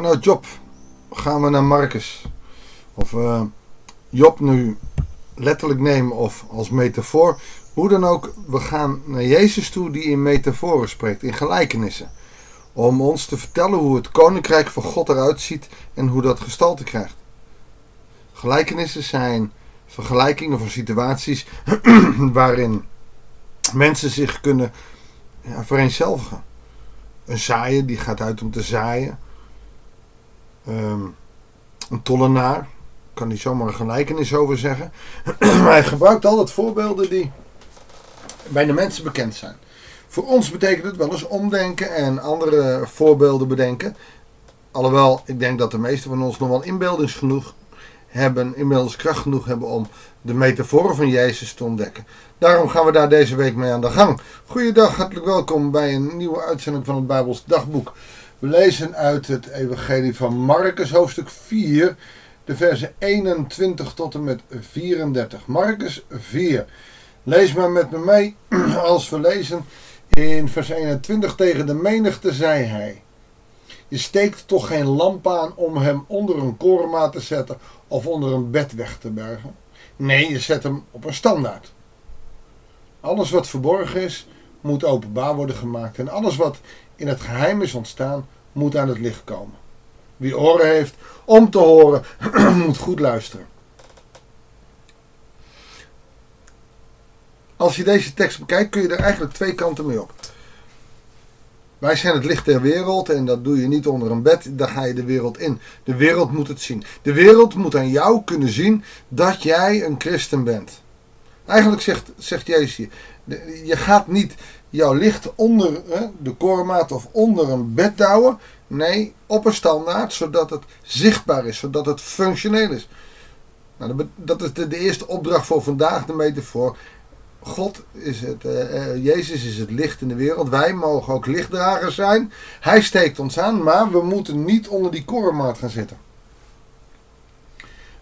Vanuit Job gaan we naar Marcus. Of we Job nu letterlijk nemen of als metafoor. Hoe dan ook, we gaan naar Jezus toe die in metaforen spreekt, in gelijkenissen. Om ons te vertellen hoe het koninkrijk van God eruit ziet en hoe dat gestalte krijgt. Gelijkenissen zijn vergelijkingen van situaties waarin mensen zich kunnen ja, vereenzelvigen. Een zaaier die gaat uit om te zaaien. Ehm, een tollenaar, kan niet zomaar een gelijkenis over zeggen. maar hij gebruikt altijd voorbeelden die bij de mensen bekend zijn. Voor ons betekent het wel eens omdenken en andere voorbeelden bedenken. Alhoewel, ik denk dat de meesten van ons nog wel inbeeldings genoeg hebben, inmiddels kracht genoeg hebben om de metaforen van Jezus te ontdekken. Daarom gaan we daar deze week mee aan de gang. Goeiedag, hartelijk welkom bij een nieuwe uitzending van het Bijbels Dagboek. We lezen uit het Evangelie van Marcus, hoofdstuk 4, de versen 21 tot en met 34. Marcus 4. Lees maar met me mee als we lezen in vers 21. Tegen de menigte zei hij: Je steekt toch geen lamp aan om hem onder een korenmaat te zetten of onder een bed weg te bergen. Nee, je zet hem op een standaard. Alles wat verborgen is, moet openbaar worden gemaakt. En alles wat in het geheim is ontstaan, moet aan het licht komen. Wie oren heeft om te horen, moet goed luisteren. Als je deze tekst bekijkt, kun je er eigenlijk twee kanten mee op. Wij zijn het licht der wereld en dat doe je niet onder een bed, daar ga je de wereld in. De wereld moet het zien. De wereld moet aan jou kunnen zien dat jij een christen bent. Eigenlijk zegt, zegt Jezus hier, je gaat niet jouw licht onder de koormaat of onder een bed. Nee, op een standaard, zodat het zichtbaar is, zodat het functioneel is. Nou, dat is de, de eerste opdracht voor vandaag, de metafoor. God is het, uh, Jezus is het licht in de wereld. Wij mogen ook lichtdragers zijn. Hij steekt ons aan, maar we moeten niet onder die korenmaat gaan zitten.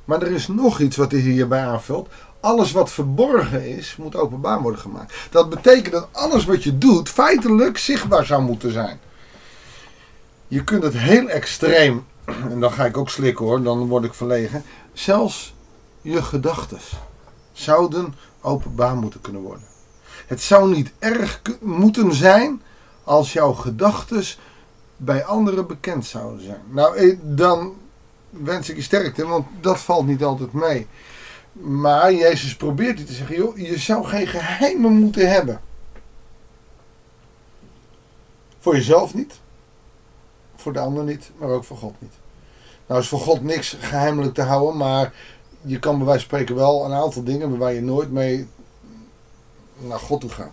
Maar er is nog iets wat hij hierbij aanvult. Alles wat verborgen is, moet openbaar worden gemaakt. Dat betekent dat alles wat je doet feitelijk zichtbaar zou moeten zijn. Je kunt het heel extreem, en dan ga ik ook slikken hoor, dan word ik verlegen. Zelfs je gedachten zouden openbaar moeten kunnen worden. Het zou niet erg moeten zijn als jouw gedachten bij anderen bekend zouden zijn. Nou, eh, dan wens ik je sterkte, want dat valt niet altijd mee. Maar Jezus probeert te zeggen, joh, je zou geen geheimen moeten hebben. Voor jezelf niet, voor de ander niet, maar ook voor God niet. Nou is voor God niks geheimelijk te houden, maar je kan bij wijze van spreken wel een aantal dingen waar je nooit mee naar God toe gaat.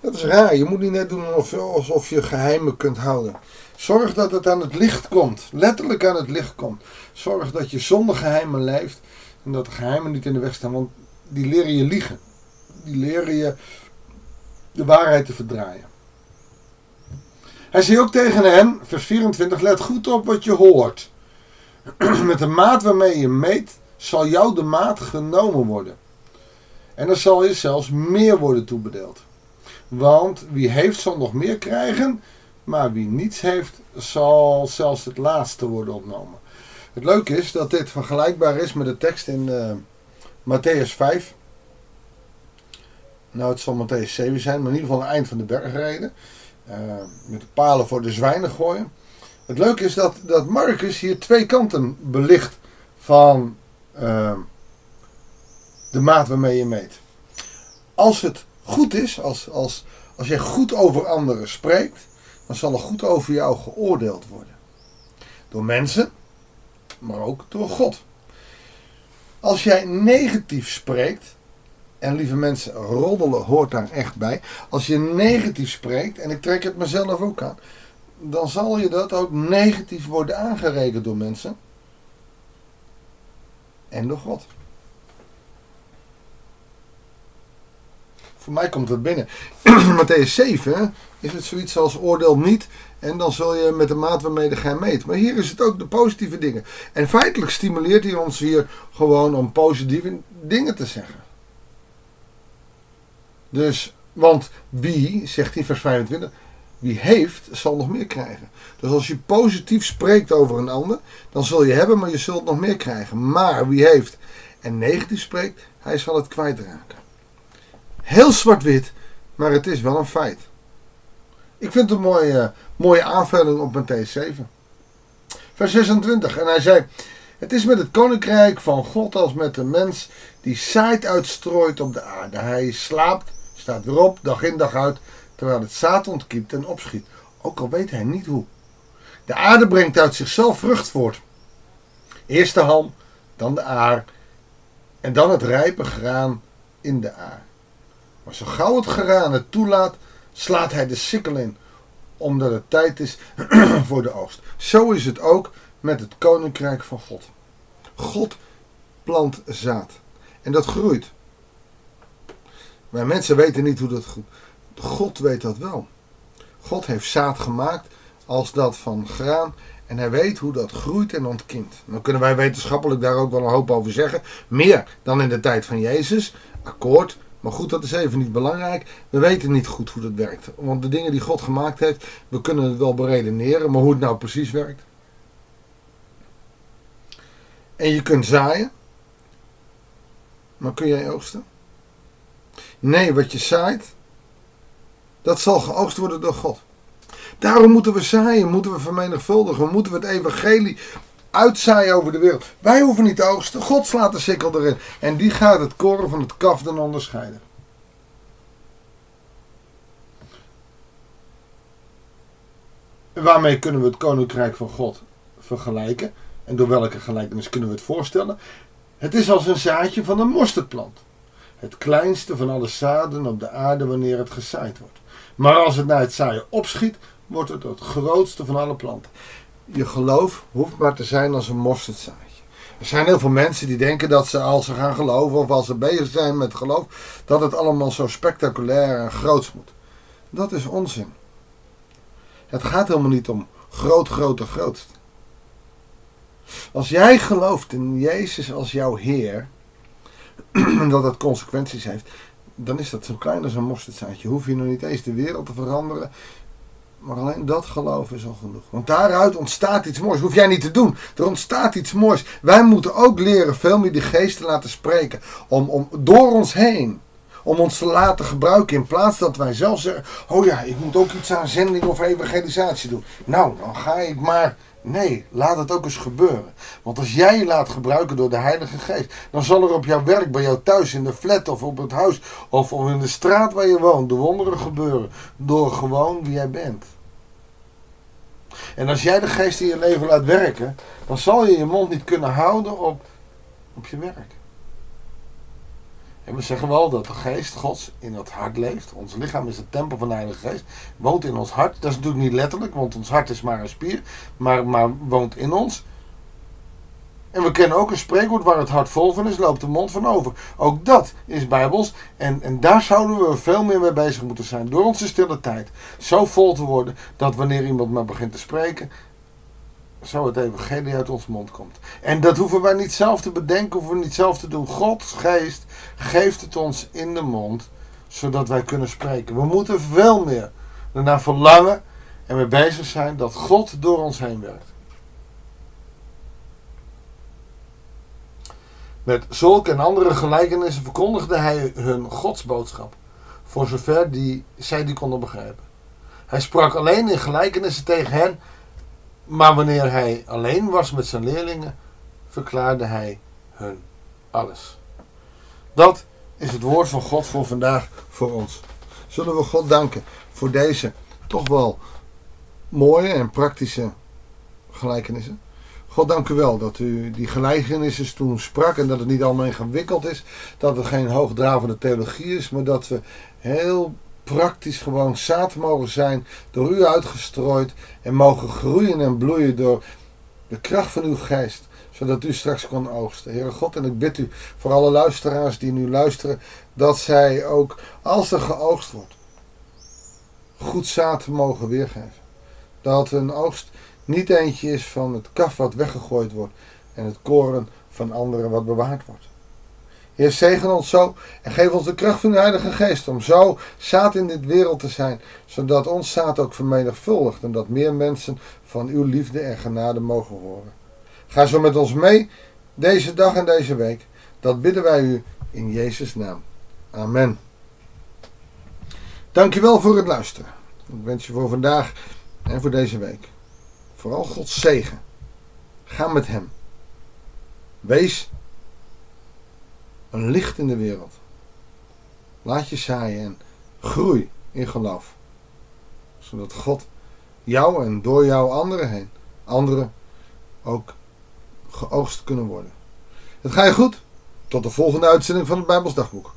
Dat is raar. Je moet niet net doen alsof je geheimen kunt houden. Zorg dat het aan het licht komt. Letterlijk aan het licht komt. Zorg dat je zonder geheimen leeft. En dat de geheimen niet in de weg staan. Want die leren je liegen. Die leren je de waarheid te verdraaien. Hij zei ook tegen hen, vers 24, let goed op wat je hoort. Met de maat waarmee je meet, zal jou de maat genomen worden. En er zal je zelfs meer worden toebedeeld. Want wie heeft zal nog meer krijgen, maar wie niets heeft zal zelfs het laatste worden ontnomen. Het leuke is dat dit vergelijkbaar is met de tekst in uh, Matthäus 5. Nou, het zal Matthäus 7 zijn, maar in ieder geval het eind van de bergreden. Uh, met de palen voor de zwijnen gooien. Het leuke is dat, dat Marcus hier twee kanten belicht van uh, de maat waarmee je meet. Als het goed is, als, als, als jij goed over anderen spreekt, dan zal er goed over jou geoordeeld worden. Door mensen, maar ook door God. Als jij negatief spreekt, en lieve mensen, roddelen hoort daar echt bij. Als je negatief spreekt, en ik trek het mezelf ook aan, dan zal je dat ook negatief worden aangerekend door mensen en door God. Voor mij komt het binnen. Matthäus 7 is het zoiets als oordeel niet. En dan zul je met de maat waarmee de gij meet. Maar hier is het ook de positieve dingen. En feitelijk stimuleert hij ons hier gewoon om positieve dingen te zeggen. Dus, want wie, zegt hij vers 25, wie heeft, zal nog meer krijgen. Dus als je positief spreekt over een ander, dan zul je hebben, maar je zult nog meer krijgen. Maar wie heeft en negatief spreekt, hij zal het kwijtraken. Heel zwart-wit, maar het is wel een feit. Ik vind het een mooie, mooie aanvulling op Matthäus 7. Vers 26. En hij zei: Het is met het koninkrijk van God als met de mens die zaait uitstrooit op de aarde. Hij slaapt, staat weer op, dag in dag uit, terwijl het zaad ontkiept en opschiet. Ook al weet hij niet hoe. De aarde brengt uit zichzelf vrucht voort. Eerst de ham, dan de aar en dan het rijpe graan in de aar. Maar zo gauw het graan het toelaat, slaat hij de sikkel in, omdat het tijd is voor de oogst. Zo is het ook met het koninkrijk van God. God plant zaad en dat groeit. Maar mensen weten niet hoe dat groeit. God weet dat wel. God heeft zaad gemaakt als dat van graan en hij weet hoe dat groeit en ontkiemt. Dan kunnen wij wetenschappelijk daar ook wel een hoop over zeggen. Meer dan in de tijd van Jezus. Akkoord. Maar goed, dat is even niet belangrijk. We weten niet goed hoe dat werkt. Want de dingen die God gemaakt heeft, we kunnen het wel beredeneren. Maar hoe het nou precies werkt. En je kunt zaaien. Maar kun jij oogsten? Nee, wat je zaait, dat zal geoogst worden door God. Daarom moeten we zaaien, moeten we vermenigvuldigen, moeten we het evangelie uitzaaien over de wereld. Wij hoeven niet te oogsten, God slaat de sikkel erin. En die gaat het koren van het kaf dan onderscheiden. Waarmee kunnen we het koninkrijk van God vergelijken? En door welke gelijkenis kunnen we het voorstellen? Het is als een zaadje van een mosterdplant. Het kleinste van alle zaden op de aarde wanneer het gezaaid wordt. Maar als het na het zaaien opschiet, wordt het het grootste van alle planten. Je geloof hoeft maar te zijn als een mosterdzaadje. Er zijn heel veel mensen die denken dat ze als ze gaan geloven of als ze bezig zijn met geloof, dat het allemaal zo spectaculair en groots moet. Dat is onzin. Het gaat helemaal niet om groot, grote, grootst. Als jij gelooft in Jezus als jouw Heer, en dat dat consequenties heeft, dan is dat zo klein als een mosterdzaadje. Hoef je nog niet eens de wereld te veranderen. Maar alleen dat geloof is al genoeg. Want daaruit ontstaat iets moois. Hoef jij niet te doen. Er ontstaat iets moois. Wij moeten ook leren veel meer die geest te laten spreken. Om, om, door ons heen. Om ons te laten gebruiken. In plaats dat wij zelf zeggen. Oh ja, ik moet ook iets aan zending of evangelisatie doen. Nou, dan ga ik maar Nee, laat het ook eens gebeuren. Want als jij je laat gebruiken door de Heilige Geest, dan zal er op jouw werk, bij jou thuis, in de flat of op het huis of in de straat waar je woont, de wonderen gebeuren. Door gewoon wie jij bent. En als jij de Geest in je leven laat werken, dan zal je je mond niet kunnen houden op, op je werk. En we zeggen wel dat de geest Gods in het hart leeft. Ons lichaam is het tempel van de Heilige Geest. Woont in ons hart. Dat is natuurlijk niet letterlijk, want ons hart is maar een spier. Maar, maar woont in ons. En we kennen ook een spreekwoord waar het hart vol van is, loopt de mond van over. Ook dat is bijbels. En, en daar zouden we veel meer mee bezig moeten zijn. Door onze stille tijd. Zo vol te worden dat wanneer iemand maar begint te spreken, zo het evangelie uit ons mond komt. En dat hoeven wij niet zelf te bedenken, hoeven we niet zelf te doen. Gods geest geeft het ons in de mond, zodat wij kunnen spreken. We moeten veel meer ernaar verlangen en mee bezig zijn dat God door ons heen werkt. Met zulke en andere gelijkenissen verkondigde hij hun godsboodschap, voor zover die, zij die konden begrijpen. Hij sprak alleen in gelijkenissen tegen hen maar wanneer hij alleen was met zijn leerlingen, verklaarde hij hun alles. Dat is het woord van God voor vandaag voor ons. Zullen we God danken voor deze toch wel mooie en praktische gelijkenissen? God dank u wel dat u die gelijkenissen toen sprak en dat het niet allemaal ingewikkeld is. Dat het geen hoogdravende theologie is, maar dat we heel praktisch gewoon zaad mogen zijn, door u uitgestrooid en mogen groeien en bloeien door de kracht van uw geest, zodat u straks kon oogsten. Heere God, en ik bid u voor alle luisteraars die nu luisteren, dat zij ook, als er geoogst wordt, goed zaad mogen weergeven. Dat een oogst niet eentje is van het kaf wat weggegooid wordt en het koren van anderen wat bewaard wordt. Heer, zegen ons zo en geef ons de kracht van de Heilige Geest om zo zaad in dit wereld te zijn, zodat ons zaad ook vermenigvuldigt en dat meer mensen van uw liefde en genade mogen horen. Ga zo met ons mee deze dag en deze week. Dat bidden wij u in Jezus' naam. Amen. Dankjewel voor het luisteren. Ik wens je voor vandaag en voor deze week vooral Gods zegen. Ga met Hem. Wees een licht in de wereld. Laat je zaaien en groei in geloof. Zodat God jou en door jou anderen heen, anderen ook geoogst kunnen worden. Het ga je goed. Tot de volgende uitzending van het Bijbels Dagboek.